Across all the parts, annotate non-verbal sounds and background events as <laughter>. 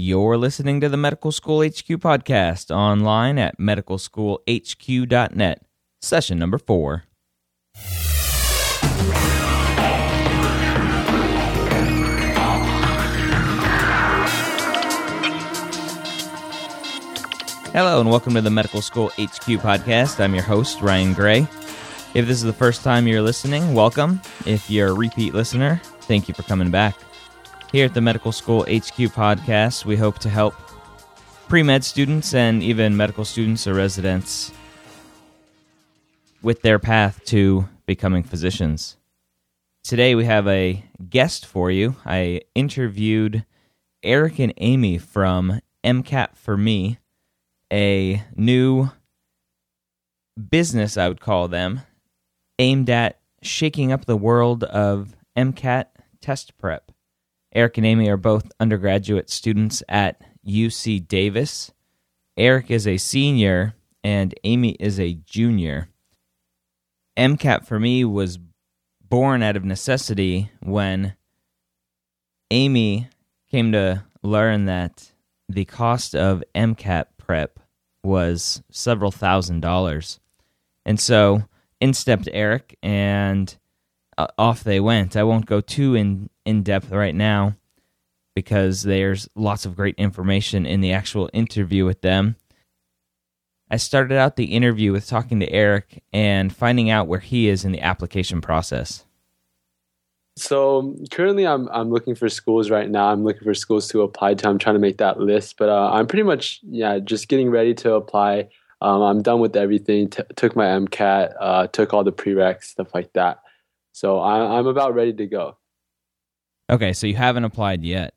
You're listening to the Medical School HQ podcast online at medicalschoolhq.net, session number four. Hello, and welcome to the Medical School HQ podcast. I'm your host, Ryan Gray. If this is the first time you're listening, welcome. If you're a repeat listener, thank you for coming back. Here at the Medical School HQ podcast, we hope to help pre med students and even medical students or residents with their path to becoming physicians. Today, we have a guest for you. I interviewed Eric and Amy from MCAT for Me a new business, I would call them, aimed at shaking up the world of MCAT test prep. Eric and Amy are both undergraduate students at UC Davis. Eric is a senior and Amy is a junior. MCAT for me was born out of necessity when Amy came to learn that the cost of MCAT prep was several thousand dollars. And so in stepped Eric, and uh, off they went. I won't go too in, in depth right now because there's lots of great information in the actual interview with them. I started out the interview with talking to Eric and finding out where he is in the application process. So currently, I'm I'm looking for schools right now. I'm looking for schools to apply to. I'm trying to make that list, but uh, I'm pretty much yeah, just getting ready to apply. Um, I'm done with everything. T- took my MCAT, uh, took all the prereqs, stuff like that. So I, I'm about ready to go. Okay, so you haven't applied yet.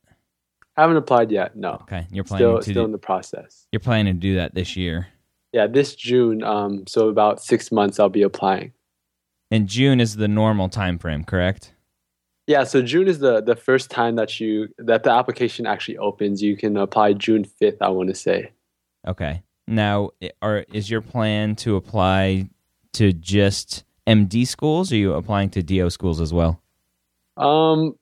Haven't applied yet. No. Okay, you're planning still to still do, in the process. you're planning to do that this year. Yeah, this June. Um, so about six months, I'll be applying. And June is the normal time frame, correct? Yeah, so June is the the first time that you that the application actually opens. You can apply June fifth. I want to say. Okay. Now, are is your plan to apply to just MD schools, or are you applying to DO schools as well? Um,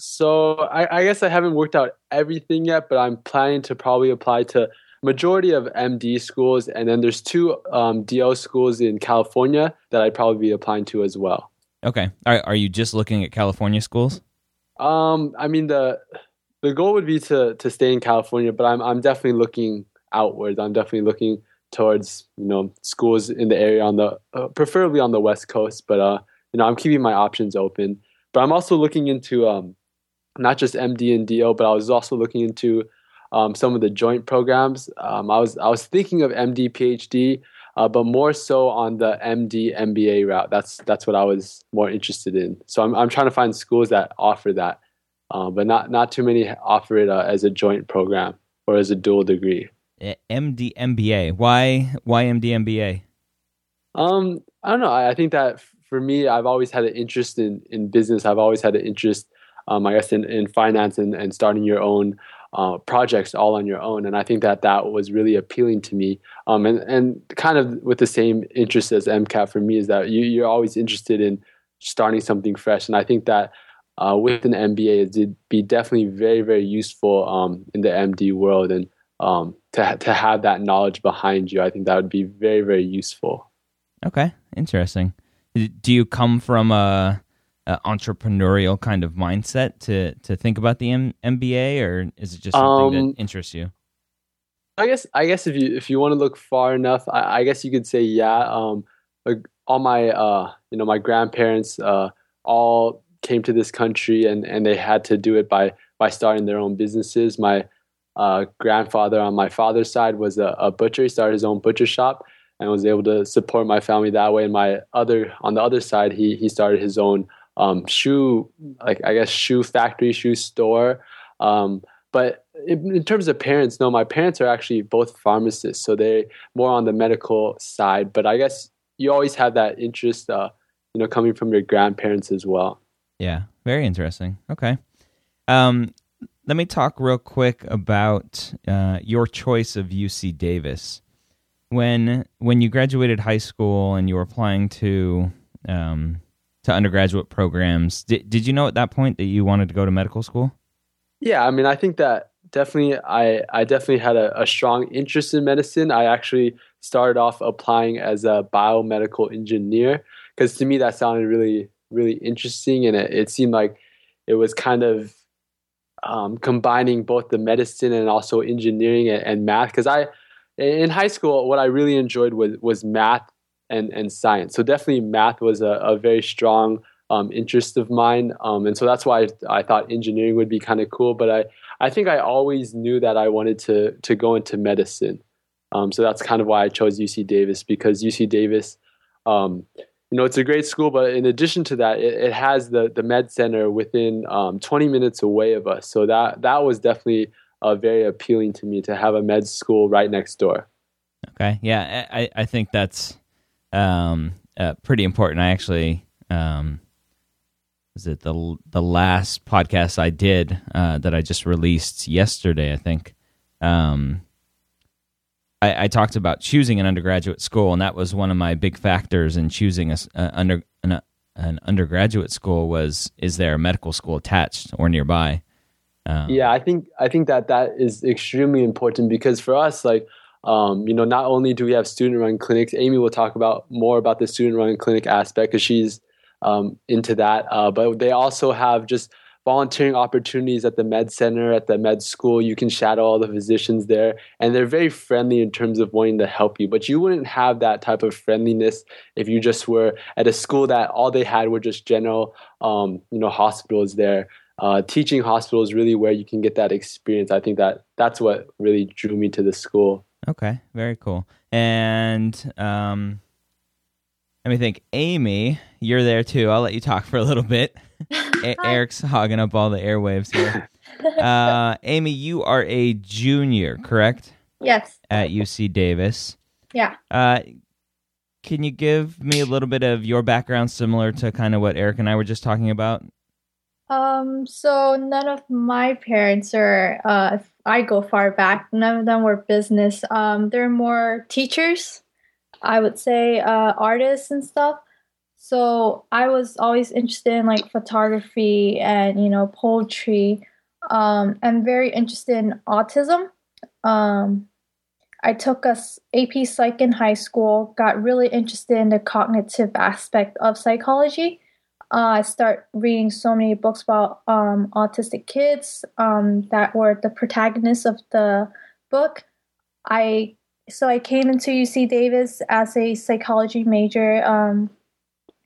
so I, I guess I haven't worked out everything yet, but I'm planning to probably apply to majority of MD schools, and then there's two um, DO schools in California that I'd probably be applying to as well. Okay. Are are you just looking at California schools? Um, I mean the the goal would be to to stay in California, but I'm I'm definitely looking outwards. I'm definitely looking towards you know schools in the area on the uh, preferably on the West Coast, but uh, you know I'm keeping my options open. But I'm also looking into um, not just MD and DO, but I was also looking into um, some of the joint programs. Um, I was I was thinking of MD PhD, uh, but more so on the MD MBA route. That's that's what I was more interested in. So I'm I'm trying to find schools that offer that, uh, but not not too many offer it uh, as a joint program or as a dual degree. Eh, MD MBA. Why why MD MBA? Um, I don't know. I, I think that for me, I've always had an interest in in business. I've always had an interest, um, I guess, in, in finance and, and starting your own uh, projects all on your own. And I think that that was really appealing to me. Um, and, and kind of with the same interest as MCAT for me is that you, you're always interested in starting something fresh. And I think that uh, with an MBA, it'd be definitely very, very useful um, in the MD world. And um, to, to have that knowledge behind you, I think that would be very, very useful. Okay, interesting. Do you come from a uh, entrepreneurial kind of mindset to to think about the M- MBA, or is it just something um, that interests you? I guess I guess if you if you want to look far enough, I, I guess you could say yeah. Um, like all my uh, you know my grandparents uh, all came to this country and and they had to do it by by starting their own businesses. My uh, grandfather on my father's side was a, a butcher. He started his own butcher shop and was able to support my family that way. And my other on the other side, he he started his own um, shoe, like I guess shoe factory, shoe store. Um, but in, in, terms of parents, no, my parents are actually both pharmacists, so they're more on the medical side. But I guess you always have that interest, uh, you know, coming from your grandparents as well. Yeah, very interesting. Okay. Um, let me talk real quick about uh, your choice of UC Davis. When when you graduated high school and you were applying to um, to undergraduate programs. Did, did you know at that point that you wanted to go to medical school? Yeah, I mean, I think that definitely, I, I definitely had a, a strong interest in medicine. I actually started off applying as a biomedical engineer because to me that sounded really, really interesting. And it, it seemed like it was kind of um, combining both the medicine and also engineering and, and math. Because I, in high school, what I really enjoyed was, was math and and science. So definitely math was a, a very strong um, interest of mine, um, and so that's why I, I thought engineering would be kind of cool. But I I think I always knew that I wanted to to go into medicine. Um, so that's kind of why I chose UC Davis because UC Davis, um, you know, it's a great school. But in addition to that, it, it has the the med center within um, 20 minutes away of us. So that that was definitely uh, very appealing to me to have a med school right next door. Okay, yeah, I I think that's um, uh, pretty important. I actually um, was it the the last podcast I did uh, that I just released yesterday. I think um, I, I, talked about choosing an undergraduate school, and that was one of my big factors in choosing a, a under an, an, undergraduate school. Was is there a medical school attached or nearby? Um, yeah, I think I think that that is extremely important because for us, like um, you know, not only do we have student-run clinics, Amy will talk about more about the student-run clinic aspect because she's um, into that. Uh, but they also have just volunteering opportunities at the med center, at the med school. You can shadow all the physicians there, and they're very friendly in terms of wanting to help you. But you wouldn't have that type of friendliness if you just were at a school that all they had were just general, um, you know, hospitals there. Uh, teaching hospital is really where you can get that experience. I think that that's what really drew me to the school. Okay, very cool. And um, let me think. Amy, you're there too. I'll let you talk for a little bit. A- <laughs> Eric's hogging up all the airwaves here. <laughs> Uh, Amy, you are a junior, correct? Yes. At UC Davis. Yeah. Uh, can you give me a little bit of your background, similar to kind of what Eric and I were just talking about? Um, so none of my parents are, uh, if I go far back, none of them were business. Um, they're more teachers, I would say, uh, artists and stuff. So I was always interested in like photography and, you know, poetry, um, and very interested in autism. Um, I took a AP Psych in high school, got really interested in the cognitive aspect of psychology uh, I start reading so many books about um, autistic kids um, that were the protagonists of the book. I so I came into UC Davis as a psychology major um,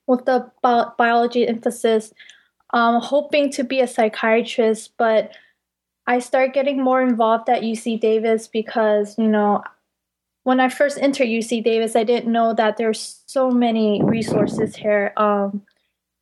with the bi- biology emphasis, um, hoping to be a psychiatrist. But I started getting more involved at UC Davis because you know when I first entered UC Davis, I didn't know that there's so many resources here. Um,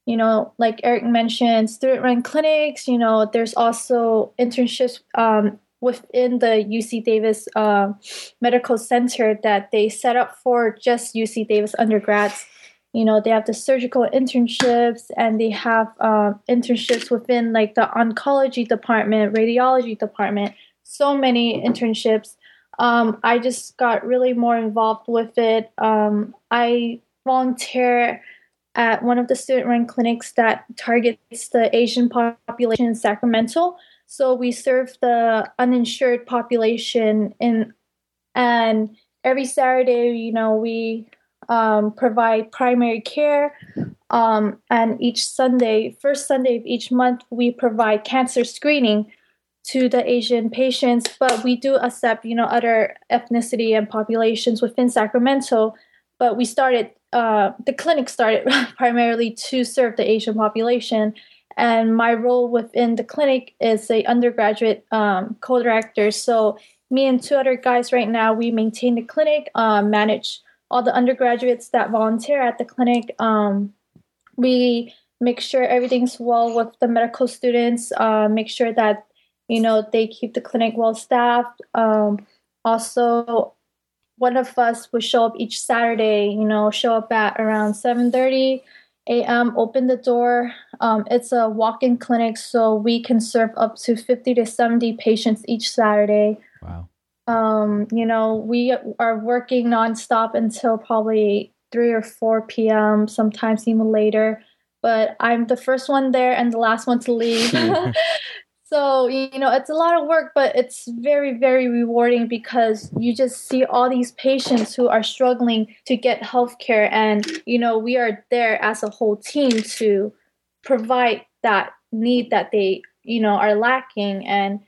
you know, like Eric mentioned, student run clinics, you know, there's also internships um, within the UC Davis uh, Medical Center that they set up for just UC Davis undergrads. You know, they have the surgical internships and they have uh, internships within like the oncology department, radiology department. so many internships. Um, I just got really more involved with it. Um, I volunteer at one of the student-run clinics that targets the Asian population in Sacramento. So we serve the uninsured population in, and every Saturday, you know, we um, provide primary care. Um, and each Sunday, first Sunday of each month, we provide cancer screening to the Asian patients. But we do accept, you know, other ethnicity and populations within Sacramento. But we started, uh, the clinic started <laughs> primarily to serve the Asian population. And my role within the clinic is a undergraduate um, co-director. So me and two other guys right now, we maintain the clinic, uh, manage all the undergraduates that volunteer at the clinic. Um, we make sure everything's well with the medical students. Uh, make sure that you know they keep the clinic well staffed. Um, also, one of us will show up each Saturday. You know, show up at around seven thirty a.m. Open the door. Um, it's a walk-in clinic, so we can serve up to fifty to seventy patients each Saturday. Wow. Um, you know, we are working nonstop until probably 3 or 4 p.m., sometimes even later. But I'm the first one there and the last one to leave. <laughs> <laughs> so, you know, it's a lot of work, but it's very, very rewarding because you just see all these patients who are struggling to get health care. And, you know, we are there as a whole team to provide that need that they, you know, are lacking. And,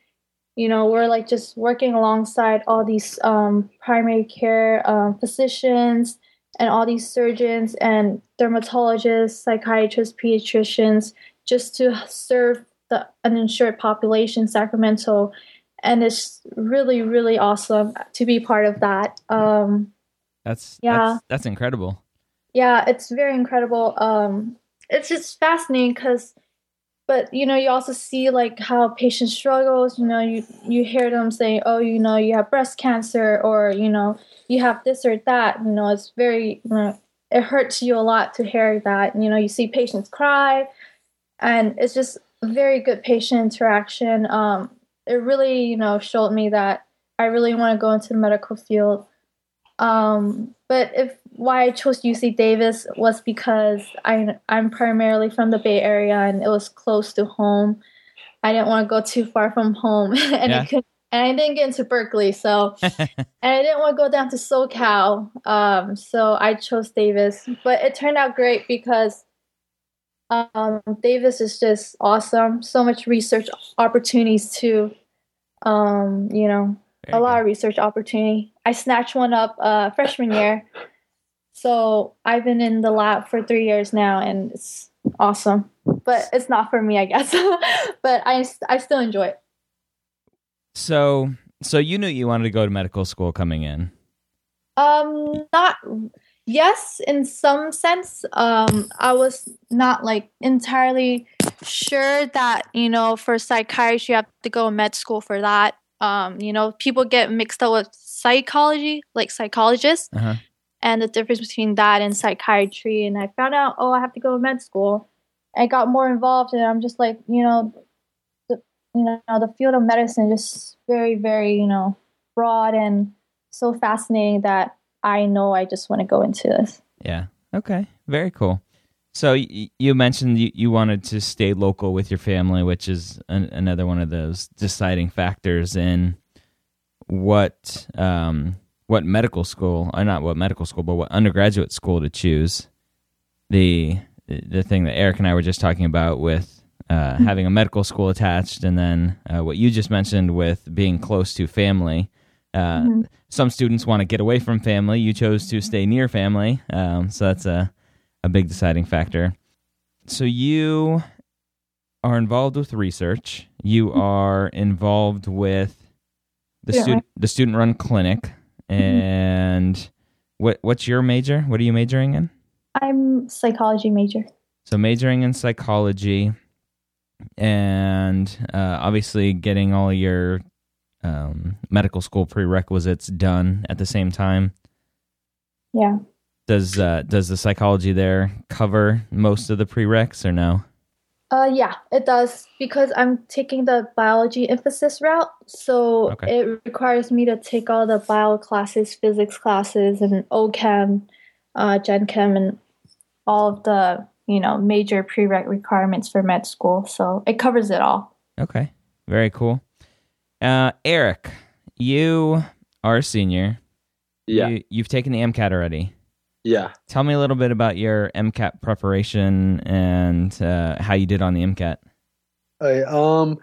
you know we're like just working alongside all these um, primary care um, physicians and all these surgeons and dermatologists psychiatrists pediatricians just to serve the uninsured population sacramento and it's really really awesome to be part of that. Um, that's yeah. that's, that's incredible. Yeah it's very incredible. Um, it's just fascinating because but you know you also see like how patients struggles you know you you hear them say oh you know you have breast cancer or you know you have this or that you know it's very you know, it hurts you a lot to hear that you know you see patients cry and it's just very good patient interaction um it really you know showed me that i really want to go into the medical field um but if why I chose UC Davis was because I I'm primarily from the Bay Area and it was close to home. I didn't want to go too far from home, <laughs> and yeah. could, and I didn't get into Berkeley, so <laughs> and I didn't want to go down to SoCal. Um, so I chose Davis, but it turned out great because um, Davis is just awesome. So much research opportunities too. Um, you know, a lot of research opportunity. I snatched one up uh, freshman year. So I've been in the lab for three years now, and it's awesome. But it's not for me, I guess. <laughs> but I I still enjoy it. So so you knew you wanted to go to medical school coming in. Um, not yes, in some sense. Um, I was not like entirely sure that you know for psychiatry you have to go med school for that. Um, you know, people get mixed up with psychology, like psychologists. Uh-huh and the difference between that and psychiatry. And I found out, oh, I have to go to med school. I got more involved, and I'm just like, you know, the, you know, the field of medicine is very, very, you know, broad and so fascinating that I know I just want to go into this. Yeah. Okay. Very cool. So y- you mentioned you, you wanted to stay local with your family, which is an, another one of those deciding factors in what um, what medical school, or uh, not what medical school, but what undergraduate school to choose. The the thing that Eric and I were just talking about with uh, mm-hmm. having a medical school attached, and then uh, what you just mentioned with being close to family. Uh, mm-hmm. Some students want to get away from family. You chose to stay near family, um, so that's a a big deciding factor. So you are involved with research. You mm-hmm. are involved with the yeah. student the student run clinic Mm-hmm. And what what's your major? What are you majoring in? I'm psychology major. So majoring in psychology, and uh, obviously getting all your um, medical school prerequisites done at the same time. Yeah. Does uh, does the psychology there cover most of the prereqs or no? Uh, yeah, it does because I'm taking the biology emphasis route. So Okay. it requires me to take all the bio classes, physics classes, and OChem, uh, Gen Chem, and all of the you know major prereq requirements for med school. So it covers it all. Okay, very cool. Uh, Eric, you are a senior. Yeah, You, you've taken the MCAT already. yeah. Tell me a little bit about your MCAT preparation and uh, how you did on the MCAT. I, um,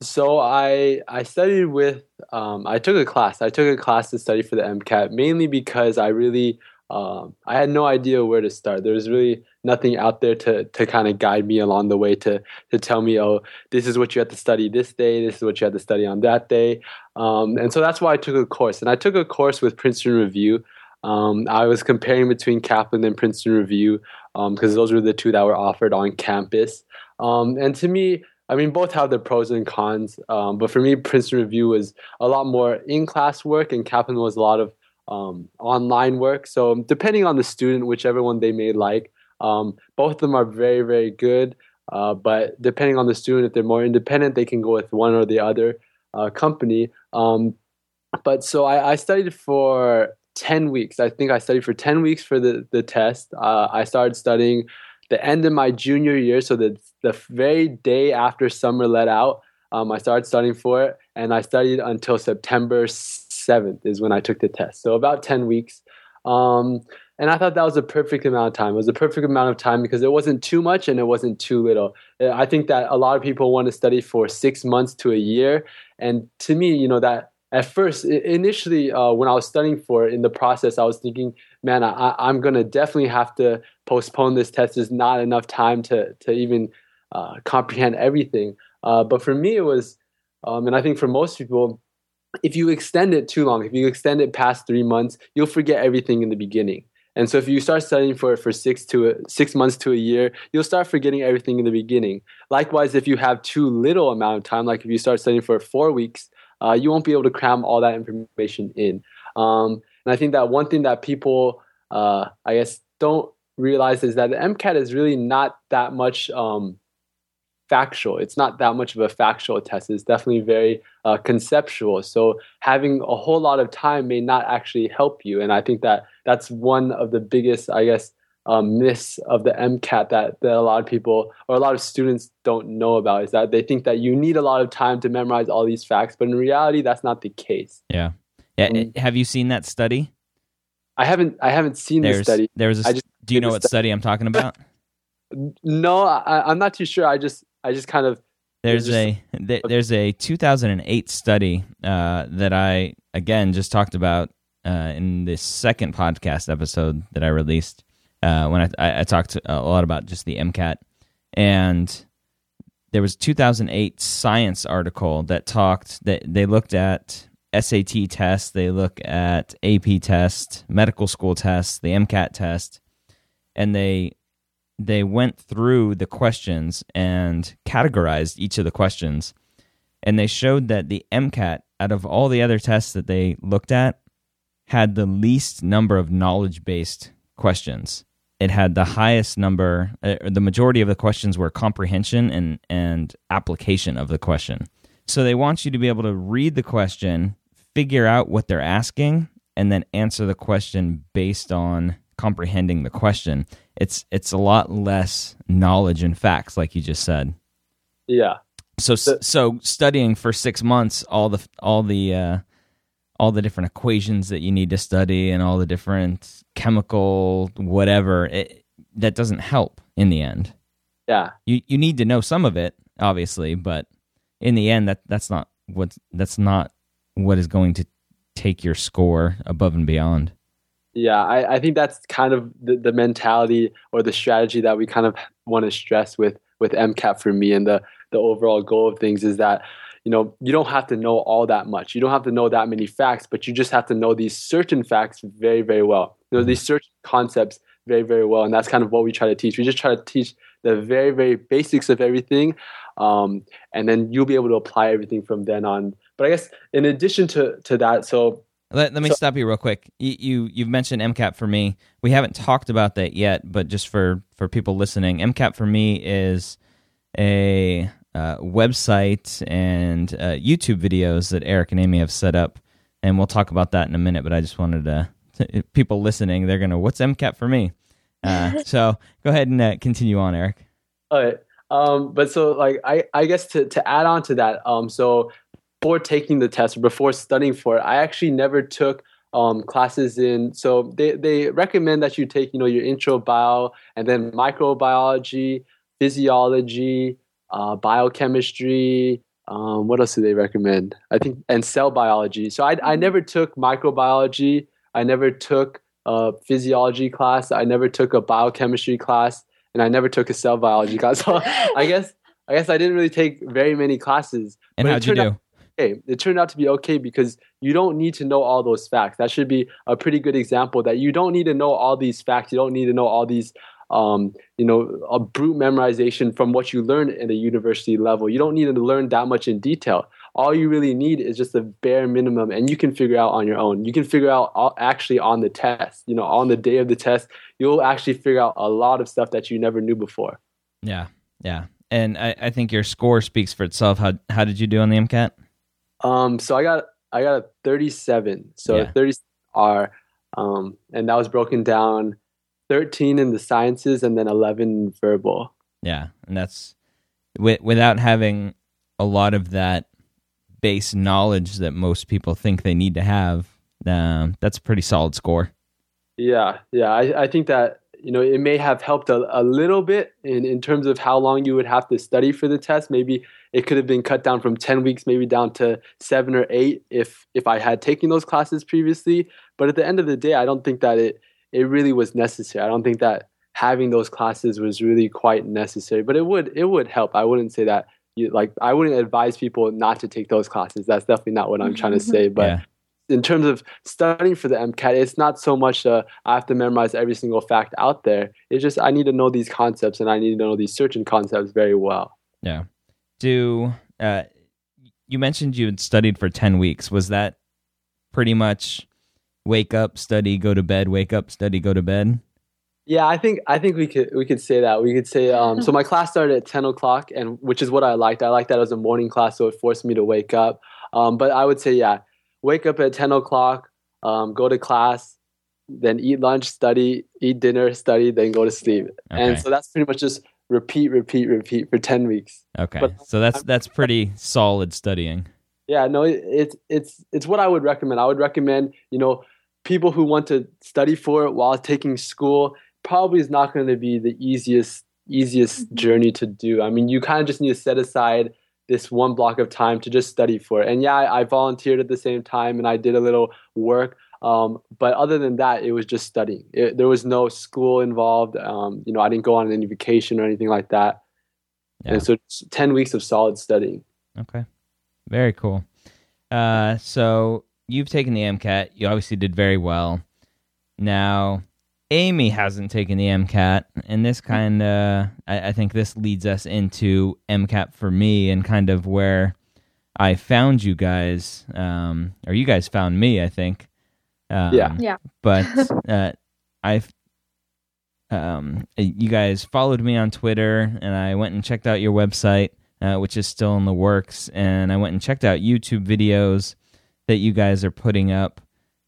so I I studied with um I took a class. I took a class to study for the MCAT mainly because I really um I had no idea where to start. There was really nothing out there to to kind of guide me along the way to to tell me oh this is what you have to study this day. This is what you have to study on that day. Um, and so that's why I took a course. And I took a course with Princeton Review. Um, I was comparing between Kaplan and Princeton Review because those were the two that were offered on campus. Um, and to me, I mean, both have their pros and cons. Um, but for me, Princeton Review was a lot more in class work, and Kaplan was a lot of um, online work. So, depending on the student, whichever one they may like, um, both of them are very, very good. Uh, but depending on the student, if they're more independent, they can go with one or the other uh, company. Um, but so I, I studied for 10 weeks. I think I studied for 10 weeks for the, the test. Uh, I started studying the end of my junior year, so the the very day after summer let out, um, I started studying for it, and I studied until September seventh is when I took the test. So about ten weeks, um, and I thought that was a perfect amount of time. It was a perfect amount of time because it wasn't too much and it wasn't too little. Uh, I think that a lot of people want to study for six months to a year, and to me, you know that at first initially uh, when i was studying for it in the process i was thinking man I, i'm going to definitely have to postpone this test there's not enough time to, to even uh, comprehend everything uh, but for me it was um, and i think for most people if you extend it too long if you extend it past three months you'll forget everything in the beginning and so if you start studying for it for six to a, six months to a year you'll start forgetting everything in the beginning likewise if you have too little amount of time like if you start studying for four weeks uh, you won't be able to cram all that information in. Um, and I think that one thing that people, uh, I guess, don't realize is that the MCAT is really not that much um, factual. It's not that much of a factual test. It's definitely very uh, conceptual. So having a whole lot of time may not actually help you. And I think that that's one of the biggest, I guess, um, myths of the MCAT that, that a lot of people or a lot of students don't know about is that they think that you need a lot of time to memorize all these facts, but in reality, that's not the case. Yeah. Yeah. Mm. Have you seen that study? I haven't I haven't seen the There's study. there was a, I just do you know what stu- study I'm talking about? <laughs> No, I, I'm not too sure. I just I just kind of There's just- a th- there's a 2008 study uh, that I again just talked about uh, in this second podcast episode that I released uh, when I, I, I talked a lot about just the MCAT and there was a 2008 science article that talked that they looked at SAT tests, they look at AP test, medical school tests, the MCAT test, and they they went through the questions and categorized each of the questions and they showed that the MCAT out of all the other tests that they looked at had the least number of knowledge based questions. It had the highest number uh, the majority of the questions were comprehension and and application of the question. So they want you to be able to read the question figure out what they're asking and then answer the question based on comprehending the question it's it's a lot less knowledge and facts like you just said yeah. so The- so studying for 6 months all the all the uh all the different equations that you need to study and all the different chemical whatever it, that doesn't help in the end Yeah. you you need to know some of it obviously but in the end that that's not what that's not what is going to take your score above and beyond Yeah, I, I think that's kind of the, the mentality or the strategy that we kind of want to stress with with MCAT for me and the the overall goal of things is that you know you don't have to know all that much. You don't have to know that many facts, but you just have to know these certain facts very very well. You know these certain concepts very very well, and that's kind of what we try to teach. We just try to teach the very very basics of everything, um, and then you'll be able to apply everything from then on. But I guess in addition to to that, so Let, let me So- stop you real quick. You, you you've mentioned MCAT for me. We haven't talked about that yet, but just for for people listening, MCAT for me is a uh, website and uh, YouTube videos that Eric and Amy have set up, and we'll talk about that in a minute. But I just wanted to, to people listening, they're gonna, what's MCAT for me? Uh, <laughs> so go ahead and uh, continue on, Eric. All right. Um, but so like I, I guess to, to add on to that, um, so before taking the test or before studying for it, I actually never took um, classes in. So they, they recommend that you take, you know, your intro bio and then microbiology, physiology, uh, biochemistry. Um, what else do they recommend? I think and cell biology. So I, I mm-hmm. never took microbiology. I never took a physiology class. I never took a biochemistry class, and I never took a cell biology class. <laughs> So I guess I guess I didn't really take very many classes. And how'd you do? Okay. It turned out to be okay because you don't need to know all those facts. That should be a pretty good example that you don't need to know all these facts. You don't need to know all these, um, you know, a brute memorization from what you learn at a university level. You don't need to learn that much in detail. All you really need is just a bare minimum, and you can figure out on your own. You can figure out actually on the test. You know, on the day of the test, you'll actually figure out a lot of stuff that you never knew before. Yeah, yeah, and I, I think your score speaks for itself. How how did you do on the MCAT? Um, so I got I got a 37. So yeah. 30 R, um, and that was broken down 13 in the sciences and then 11 verbal. Yeah, and that's with, without having a lot of that base knowledge that most people think they need to have. Um, that's a pretty solid score. Yeah, yeah, I, I think that you know it may have helped a, a little bit in in terms of how long you would have to study for the test. Maybe it could have been cut down from 10 weeks maybe down to 7 or 8 if if I had taken those classes previously. But at the end of the day I don't think that it it really was necessary. I don't think that having those classes was really quite necessary but it would it would help. I wouldn't say that you, like I wouldn't advise people not to take those classes. That's definitely not what I'm trying to say but yeah. in terms of studying for the MCAT it's not so much uh, I have to memorize every single fact out there. It's just I need to know these concepts and I need to know these certain concepts very well. Yeah do uh, you mentioned you had studied for 10 weeks. Was that pretty much wake up study go to bed wake up study go to bed? Yeah i think i think we could we could say that. We could say um, so my class started at 10 o'clock and which is what i liked. I liked that as a morning class so it forced me to wake up. Um, but i would say yeah wake up at 10 o'clock um, go to class then eat lunch study eat dinner study then go to sleep. Okay. and so that's pretty much just repeat, repeat, repeat for ten weeks. Okay, but so that's that's pretty solid studying. Yeah, no, it, it's it's it's what I would recommend. I would recommend you know people who want to study for it while taking school probably is not going to be the easiest easiest mm-hmm. journey to do. I mean, you kind of just need to set aside this one block of time to just study for it. And yeah, I, I volunteered at the same time and I did a little work, um, but other than that, it was just studying. It, there was no school involved. Um, you know, I didn't go on any vacation or anything like that. Yeah. And so, ten weeks of solid studying. Okay, very cool. Uh, so you've taken the MCAT. You obviously did very well. Now, Amy hasn't taken the MCAT, and this kind of, I, I think, this leads us into MCAT for me, and kind of where I found you guys, um, or you guys found me. I think um, yeah, yeah. But <laughs> uh, I've um, you guys followed me on Twitter, and I went and checked out your website, uh, which is still in the works, and I went and checked out YouTube videos that you guys are putting up.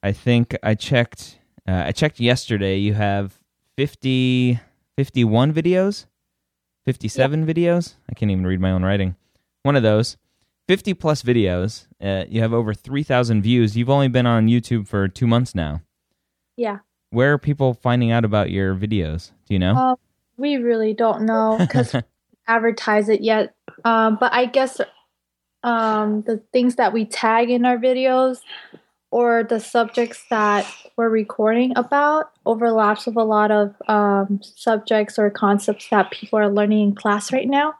I think I checked. Uh, I checked yesterday. You have 50, 51 videos, fifty-seven yeah. videos. I can't even read my own writing. One of those. 50 plus videos. Uh, you have over 3,000 views. You've only been on YouTube for two months now. Yeah. Where are people finding out about your videos? Do you know? Uh, we really don't know <laughs> because advertise it yet. Um, but I guess um, the things that we tag in our videos or the subjects that we're recording about overlaps with a lot of um, subjects or concepts that people are learning in class right now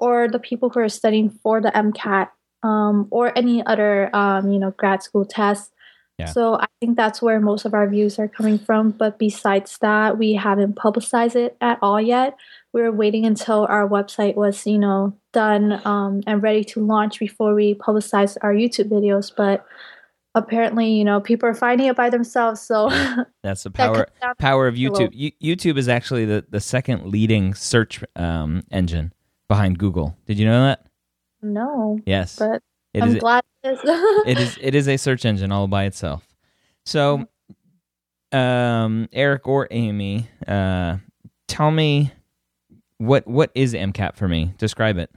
or the people who are studying for the MCAT um, or any other um, you know grad school tests. Yeah. So I think that's where most of our views are coming from. But besides that, we haven't publicized it at all yet. We are waiting until our website was you know done um, and ready to launch before we publicize our YouTube videos. But apparently you know people are finding it by themselves so <laughs> that's the power power of youtube YouTube is actually the, the second leading search um, engine behind Google. Did you know that? No, Yes. but It I'm is- glad it is. <laughs> it is it is a search engine all by itself. So, um, Eric or Amy, uh, tell me what what is MCAT for me? Describe it.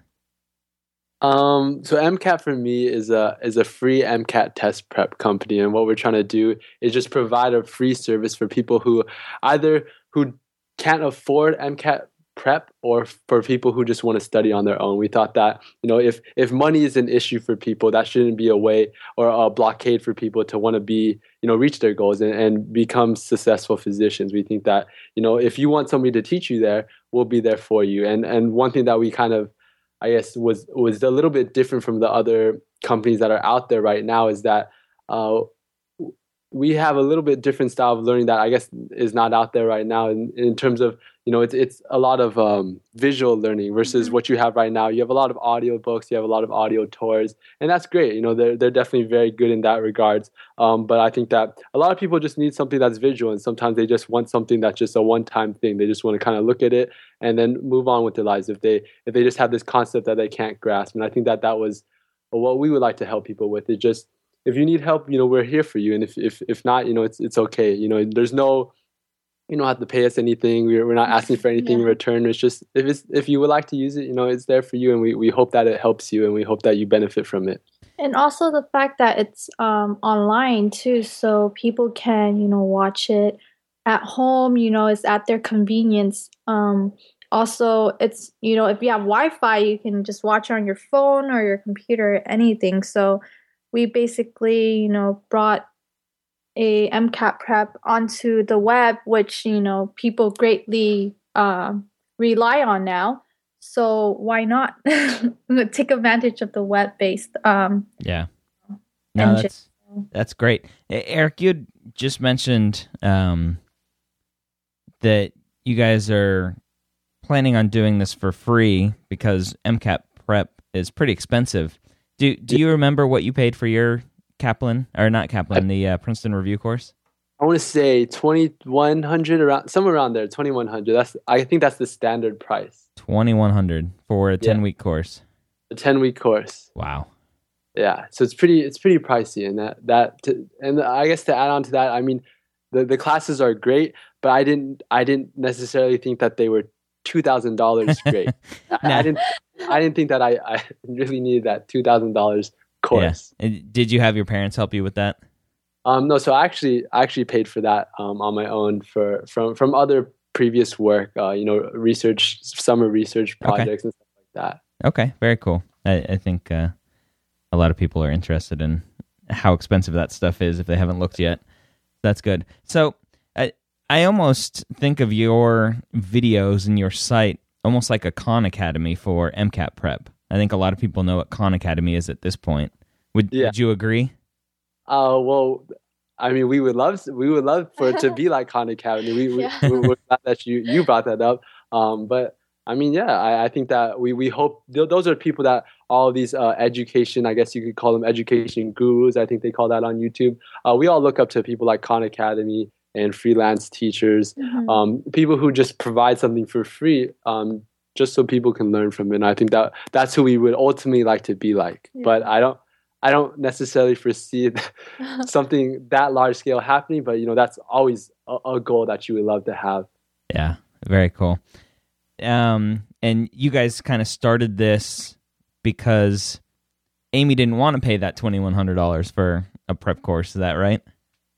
Um, so MCAT for me is a is a free MCAT test prep company, and what we're trying to do is just provide a free service for people who either who can't afford MCAT prep or for people who just want to study on their own. We thought that you know if if money is an issue for people, that shouldn't be a way or a blockade for people to want to be you know reach their goals and, and become successful physicians. We think that you know if you want somebody to teach you there, we'll be there for you. And and one thing that we kind of I guess was was a little bit different from the other companies that are out there right now is that uh, we have a little bit different style of learning that I guess is not out there right now in, in terms of you know it's it's a lot of um, visual learning versus Mhm. what you have right now. You have a lot of audio books, you have a lot of audio tours, and that's great. You know they're they're definitely very good in that regards. Um, but I think that a lot of people just need something that's visual, and sometimes they just want something that's just a one time thing. They just want to kind of look at it and then move on with their lives if they if they just have this concept that they can't grasp. And I think that that was what we would like to help people with. is just if you need help, you know, we're here for you. And if if if not, you know, it's it's okay. You know, there's no you don't have to pay us anything. We're we're not asking for anything in return. It's just if it's if you would like to use it, you know, it's there for you and we, we hope that it helps you and we hope that you benefit from it. and also the fact that it's um, online too, so people can you know watch it at home. You know, it's at their convenience. Um, also, it's you know if you have Wi-Fi, you can just watch it on your phone or your computer, anything. So we basically you know brought a MCAT prep onto the web, which you know people greatly um, rely on now. So why not <laughs> take advantage of the web-based um, Yeah. No, Engine. that's that's great. Eric, you just mentioned um, that you guys are planning on doing this for free because MCAT prep is pretty expensive. Do Do you remember what you paid for your Kaplan or not Kaplan, the uh, Princeton Review course? I want to say twenty one hundred around somewhere around there, twenty one hundred. That's I think that's the standard price. Twenty one hundred for a ten week course. A ten week course. Wow. Yeah, so it's pretty it's pretty pricey, and that that to, and I guess to add on to that, I mean, the the classes are great, but I didn't I didn't necessarily think that they were two thousand dollars great. <laughs> I, I didn't I didn't think that I, I <laughs> really needed that two thousand dollars course. And Did you have your parents help you with that? Um, no, so I actually I actually paid for that um, on my own for from from other previous work, uh, you know, research summer research Okay. projects and stuff like that. Okay, very cool. I, I think uh, a lot of people are interested in how expensive that stuff is if they haven't looked yet. That's good. So I I almost think of your videos and your site almost like a Khan Academy for MCAT prep. I think a lot of people know what Khan Academy is at this point. Would Yeah. Would you agree? Uh, well, I mean, we would love we would love for it to be like Khan Academy. We, we, <laughs> Yeah. we we're glad that you you brought that up. Um, but I mean, yeah, I, I think that we we hope th- those are people that all of these uh, education, I guess you could call them education gurus. I think they call that on YouTube. Uh, we all look up to people like Khan Academy and freelance teachers, Mhm. um, people who just provide something for free, um, just so people can learn from it. And I think that that's who we would ultimately like to be like. Yeah. But I don't. I don't necessarily foresee <laughs> <laughs> something that large scale happening, but you know that's always a, a goal that you would love to have. Yeah, very cool. Um, and you guys kind of started this because Amy didn't want to pay that twenty one hundred dollars for a prep course. Is that right?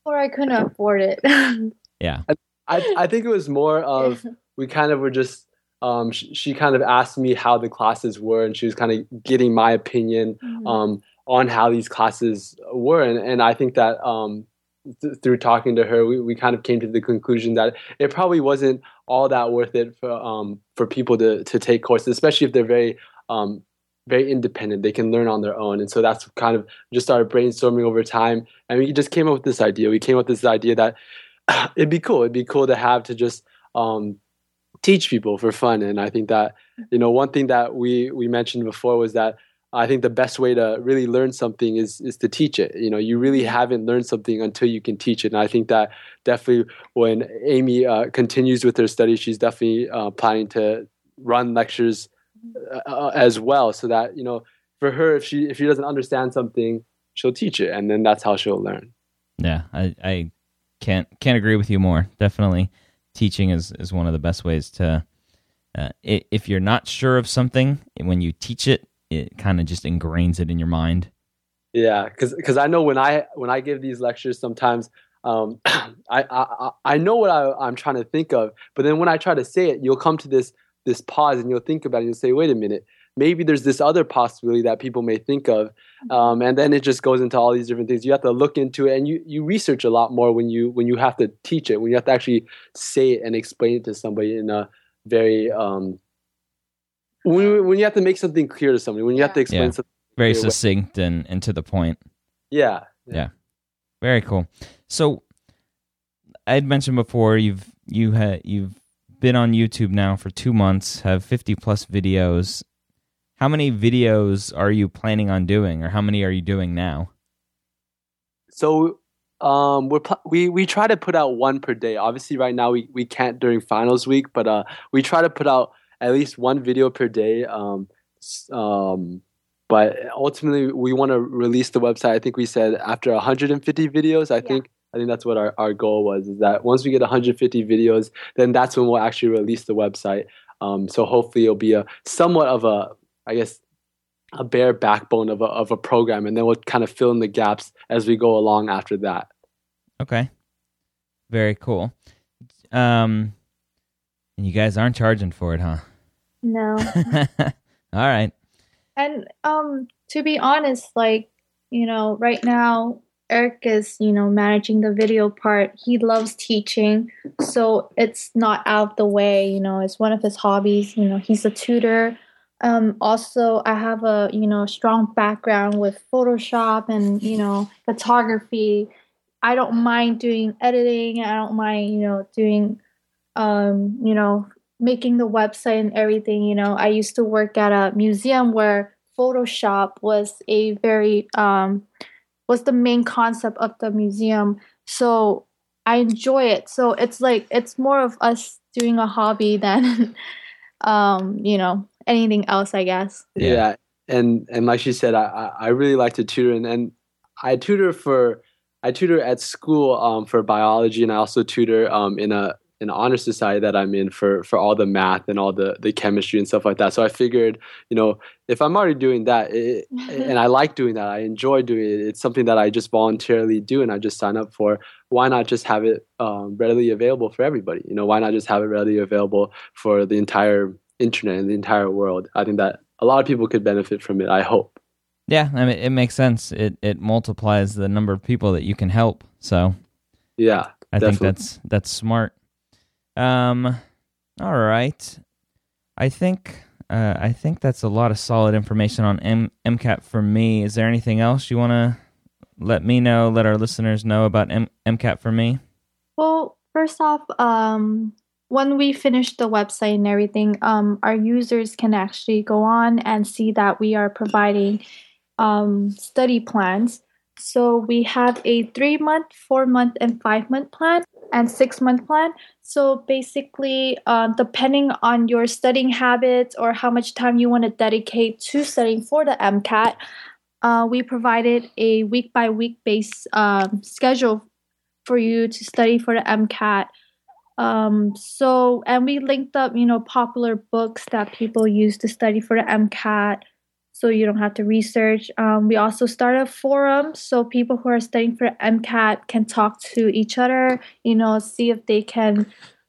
Or I couldn't afford it. <laughs> Yeah. I I think it was more of <laughs> we kind of were just um, sh- she kind of asked me how the classes were, and she was kind of getting my opinion Mhm. um, on how these classes were, and, and I think that um, th- through talking to her, we, we kind of came to the conclusion that it probably wasn't all that worth it for um, for people to to take courses, especially if they're very um, very independent. They can learn on their own, and so that's kind of just started brainstorming over time, and we just came up with this idea. We came up with this idea that <clears throat> it'd be cool. It'd be cool to have to just um, teach people for fun, and I think that you know one thing that we we mentioned before was that I think the best way to really learn something is is to teach it. You know, you really haven't learned something until you can teach it, and I think that definitely when Amy uh, continues with her studies, she's definitely uh, planning to run lectures uh, as well, so that you know, for her, if she if she doesn't understand something, she'll teach it, and then that's how she'll learn. Yeah, I, I can't can't agree with you more. Definitely, teaching is is one of the best ways to. Uh, if you're not sure of something, when you teach it, it kind of just ingrains it in your mind. Yeah, because because I know when I when I give these lectures, sometimes um, <coughs> I, I I know what I, I'm trying to think of, but then when I try to say it, you'll come to this this pause and you'll think about it. and You'll say, "Wait a minute, maybe there's this other possibility that people may think of," um, and then it just goes into all these different things. You have to look into it, and you you research a lot more when you when you have to teach it, when you have to actually say it and explain it to somebody in a very um, when when you have to make something clear to somebody, when you have to explain Yeah. something. Very clear way. succinct and, and to the point. Yeah, Yeah. Very cool. So I had mentioned before you've you had you've been on YouTube now for two months, have fifty plus videos. How many videos are you planning on doing, or how many are you doing now? So um, we're pl- we we try to put out one per day. Obviously, right now we, we can't during finals week, but uh, we try to put out at least one video per day. Um, um, but ultimately, we want to release the website. I think we said after 150 videos. I think I think that's what our, our goal was. Is that once we get 150 videos, then that's when we'll actually release the website. Um, so hopefully, it'll be a somewhat of a I guess a bare backbone of a of a program, and then we'll kind of fill in the gaps as we go along after that. Okay, very cool. Um, and you guys aren't charging for it, huh? No. <laughs> All right. And um to be honest, like, you know, right now Eric is, you know, managing the video part. He loves teaching, so it's not out of the way, you know, it's one of his hobbies, you know, he's a tutor. Um also I have a, you know, strong background with Photoshop and, you know, photography. I don't mind doing editing. I don't mind, you know, doing um, you know, making the website and everything you know i used to work at a museum where photoshop was a very um was the main concept of the museum so i enjoy it so it's like it's more of us doing a hobby than <laughs> um you know anything else i guess Yeah. Yeah. And and like she said, I, I I really like to tutor and, and I tutor for I tutor at school um, for biology and I also tutor um, in a an honor society that I'm in for for all the math and all the the chemistry and stuff like that. So I figured, you know, if I'm already doing that it, <laughs> and I like doing that, I enjoy doing it. It's something that I just voluntarily do and I just sign up for. Why not just have it um, readily available for everybody? You know, why not just have it readily available for the entire internet and the entire world? I think that a lot of people could benefit from it. I hope. Yeah, I mean, it makes sense. It it multiplies the number of people that you can help. So Yeah, I think that's that's smart. Um, all right. I think uh, I think that's a lot of solid information on M- MCAT for me. Is there anything else you want to let me know, let our listeners know about M- MCAT for me? Well, first off, um, when we finish the website and everything, um, our users can actually go on and see that we are providing um, study plans. So we have a three month, four month, and five month plan, and six month plan. So basically, uh, depending on your studying habits or how much time you want to dedicate to studying for the MCAT, uh, we provided a week by week based um, schedule for you to study for the MCAT. Um, so, and we linked up, you know, popular books that people use to study for the MCAT, so you don't have to research. Um, we also started a forum so people who are studying for MCAT can talk to each other, you know, see if they can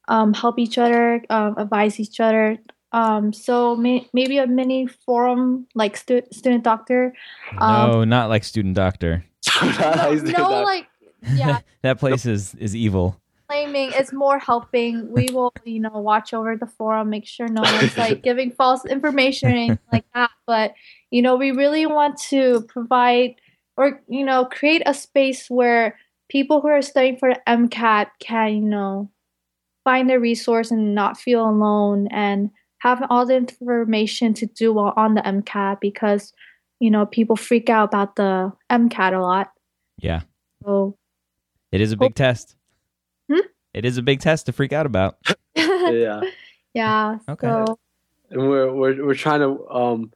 um, help each other, um, advise each other. Um, so may- maybe a mini forum like stu- student doctor. Um, no, not like student doctor. <laughs> No, no, like yeah. <laughs> that place is is evil. claiming it's more helping. We <laughs> will, you know, watch over the forum, make sure no one's like giving false information or anything like that. But you know, we really want to provide or you know create a space where people who are studying for the MCAT can you know find a resource and not feel alone and have all the information to do well on the MCAT because you know people freak out about the MCAT a lot. Yeah, So it is a big test. Hmm? It is a big test to freak out about. <laughs> yeah. <laughs> yeah. Okay. So and we're we're we're trying to um,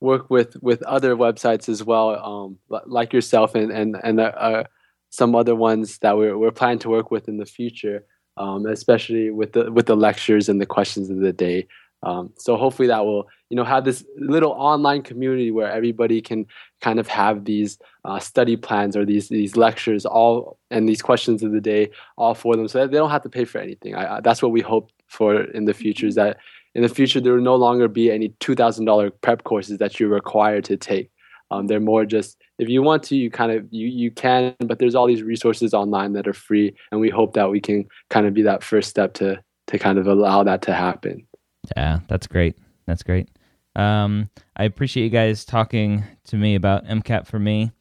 work with with other websites as well, um, like yourself and and and uh, uh, some other ones that we're we're planning to work with in the future, um, especially with the with the lectures and the questions of the day. Um, so hopefully that will you know have this little online community where everybody can kind of have these uh, study plans or these these lectures all and these questions of the day all for them, so that they don't have to pay for anything. I, I, that's what we hope for in the future. Is that in the future there will no longer be any two thousand dollar prep courses that you're required to take. Um, they're more just if you want to, you kind of you you can, but there's all these resources online that are free, and we hope that we can kind of be that first step to to kind of allow that to happen. Yeah, that's great. That's great. Um, I appreciate you guys talking to me about MCAT for me.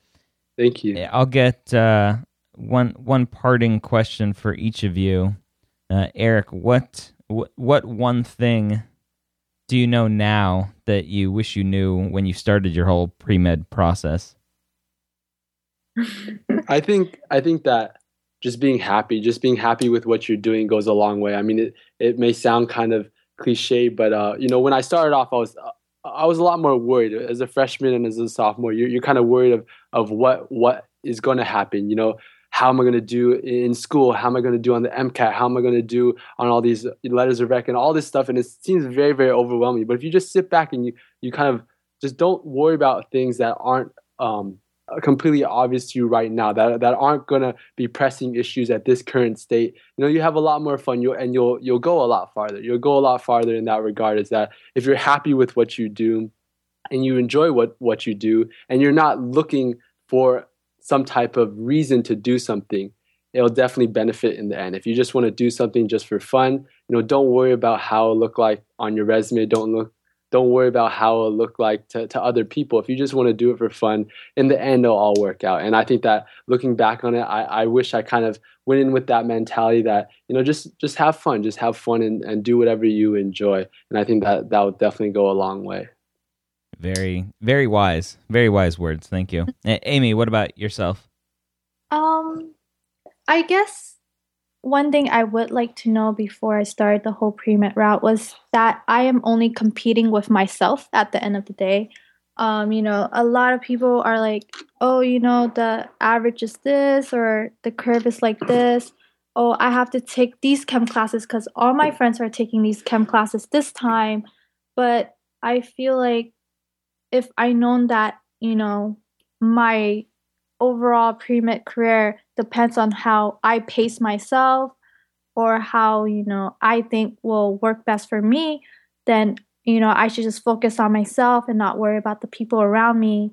Thank you. I'll get uh, one one parting question for each of you. Uh, Eric, what, what what one thing do you know now that you wish you knew when you started your whole pre med process? <laughs> I think I think that just being happy, just being happy with what you're doing goes a long way. I mean, it it may sound kind of cliche, but uh, you know, when I started off, I was uh, I was a lot more worried as a freshman and as a sophomore. You're, you're kind of worried of of what what is going to happen. You know, how am I going to do in school? How am I going to do on the MCAT? How am I going to do on all these letters of rec and all this stuff? And it seems very very overwhelming. But if you just sit back and you you kind of just don't worry about things that aren't um, completely obvious to you right now that that aren't going to be pressing issues at this current state you know you have a lot more fun you and you'll you'll go a lot farther you'll go a lot farther in that regard is that if you're happy with what you do and you enjoy what what you do and you're not looking for some type of reason to do something it'll definitely benefit in the end if you just want to do something just for fun you know don't worry about how it look like on your resume don't look don't worry about how it'll look like to, to other people. If you just want to do it for fun, in the end, it'll all work out. And I think that looking back on it, I, I wish I kind of went in with that mentality that, you know, just, just have fun, just have fun and, and do whatever you enjoy. And I think that that would definitely go a long way. Very, very wise, very wise words. Thank you. <laughs> Amy, what about yourself? Um, I guess one thing I would like to know before I start the whole pre med route was that I am only competing with myself at the end of the day. Um, you know, a lot of people are like, oh, you know, the average is this or the curve is like this. Oh, I have to take these chem classes because all my friends are taking these chem classes this time. But I feel like if I known that, you know, my overall pre med career depends on how I pace myself or how, you know, I think will work best for me, then, you know, I should just focus on myself and not worry about the people around me.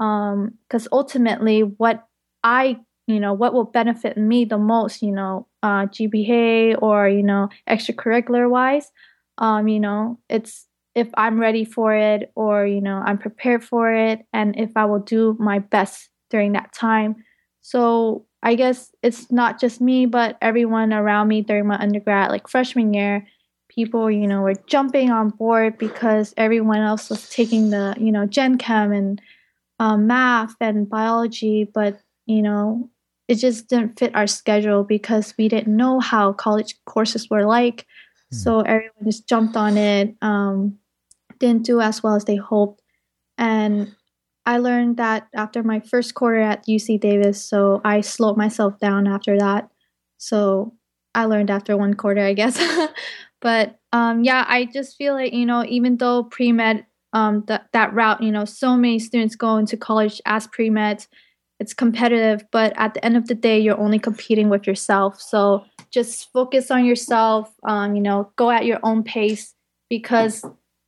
Um, because ultimately what I, you know, what will benefit me the most, you know, uh, GPA or, you know, extracurricular wise, um, you know, it's if I'm ready for it or, you know, I'm prepared for it and if I will do my best during that time. So I guess it's not just me, but everyone around me during my undergrad, like freshman year, people, you know, were jumping on board because everyone else was taking the, you know, Gen Chem and um, math and biology, but, you know, it just didn't fit our schedule because we didn't know how college courses were like. Hmm. So everyone just jumped on it, um, didn't do as well as they hoped. And I learned that after my first quarter at UC Davis, so I slowed myself down after that. So I learned after one quarter, I guess. <laughs> but um, yeah, I just feel like you know, even though pre med, um, that that route, you know, so many students go into college as pre med. It's competitive, but at the end of the day, you're only competing with yourself. So just focus on yourself. Um, you know, go at your own pace because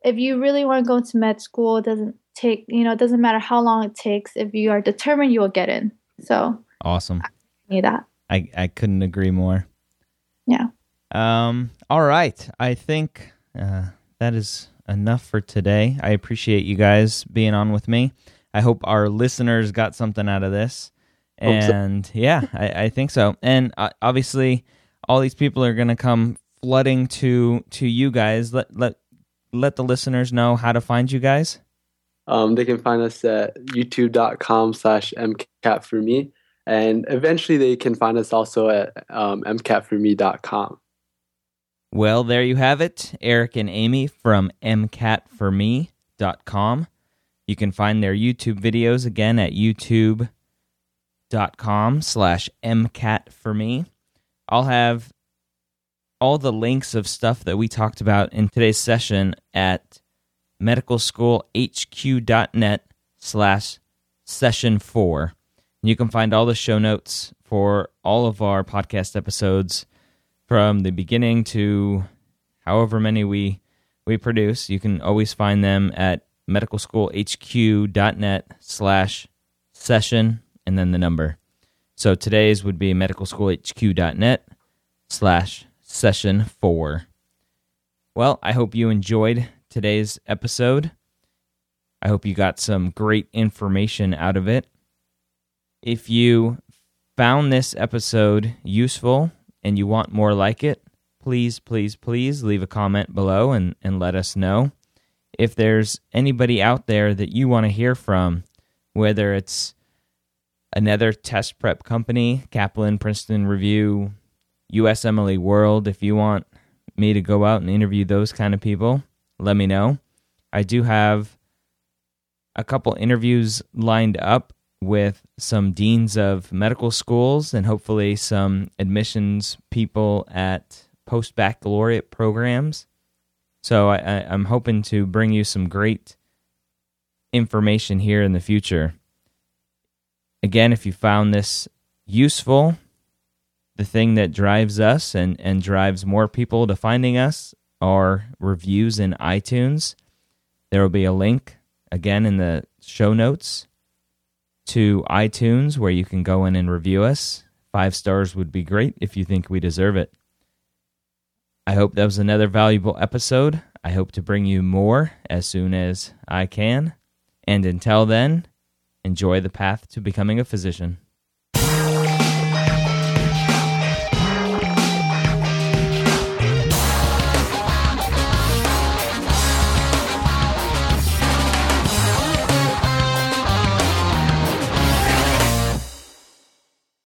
if you really want to go to med school, it doesn't take you know it doesn't matter how long it takes if you are determined you will get in. So awesome. I that. I i couldn't agree more. Yeah. Um all right. I think uh, that is enough for today. I appreciate you guys being on with me. I hope our listeners got something out of this. And so. yeah I, I think so. And uh, obviously all these people are going to come flooding to to you guys. Let let let the listeners know how to find you guys um, they can find us at youtube.com slash mcat for me. And eventually they can find us also at um, mcatforme.com. Well, there you have it. Eric and Amy from mcatforme.com. You can find their YouTube videos again at youtube.com slash mcatforme. I'll have all the links of stuff that we talked about in today's session at medicalschoolhq.net slash session four. You can find all the show notes for all of our podcast episodes from the beginning to however many we we produce. You can always find them at medicalschoolhq.net slash session and then the number. So today's would be medicalschoolhq.net slash session four. Well, I hope you enjoyed today's episode. I hope you got some great information out of it. If you found this episode useful and you want more like it, please, please, please leave a comment below and, and let us know. If there's anybody out there that you want to hear from, whether it's another test prep company, Kaplan, Princeton Review, USMLE World, if you want me to go out and interview those kind of people, let me know. I do have a couple interviews lined up with some deans of medical schools and hopefully some admissions people at post baccalaureate programs. So I, am hoping to bring you some great information here in the future. Again, if you found this useful, the thing that drives us and, and drives more people to finding us are reviews in iTunes. There will be a link again in the show notes to iTunes where you can go in and review us. Five stars would be great if you think we deserve it. I hope that was another valuable episode. I hope to bring you more as soon as I can. And until then, enjoy the path to becoming a physician.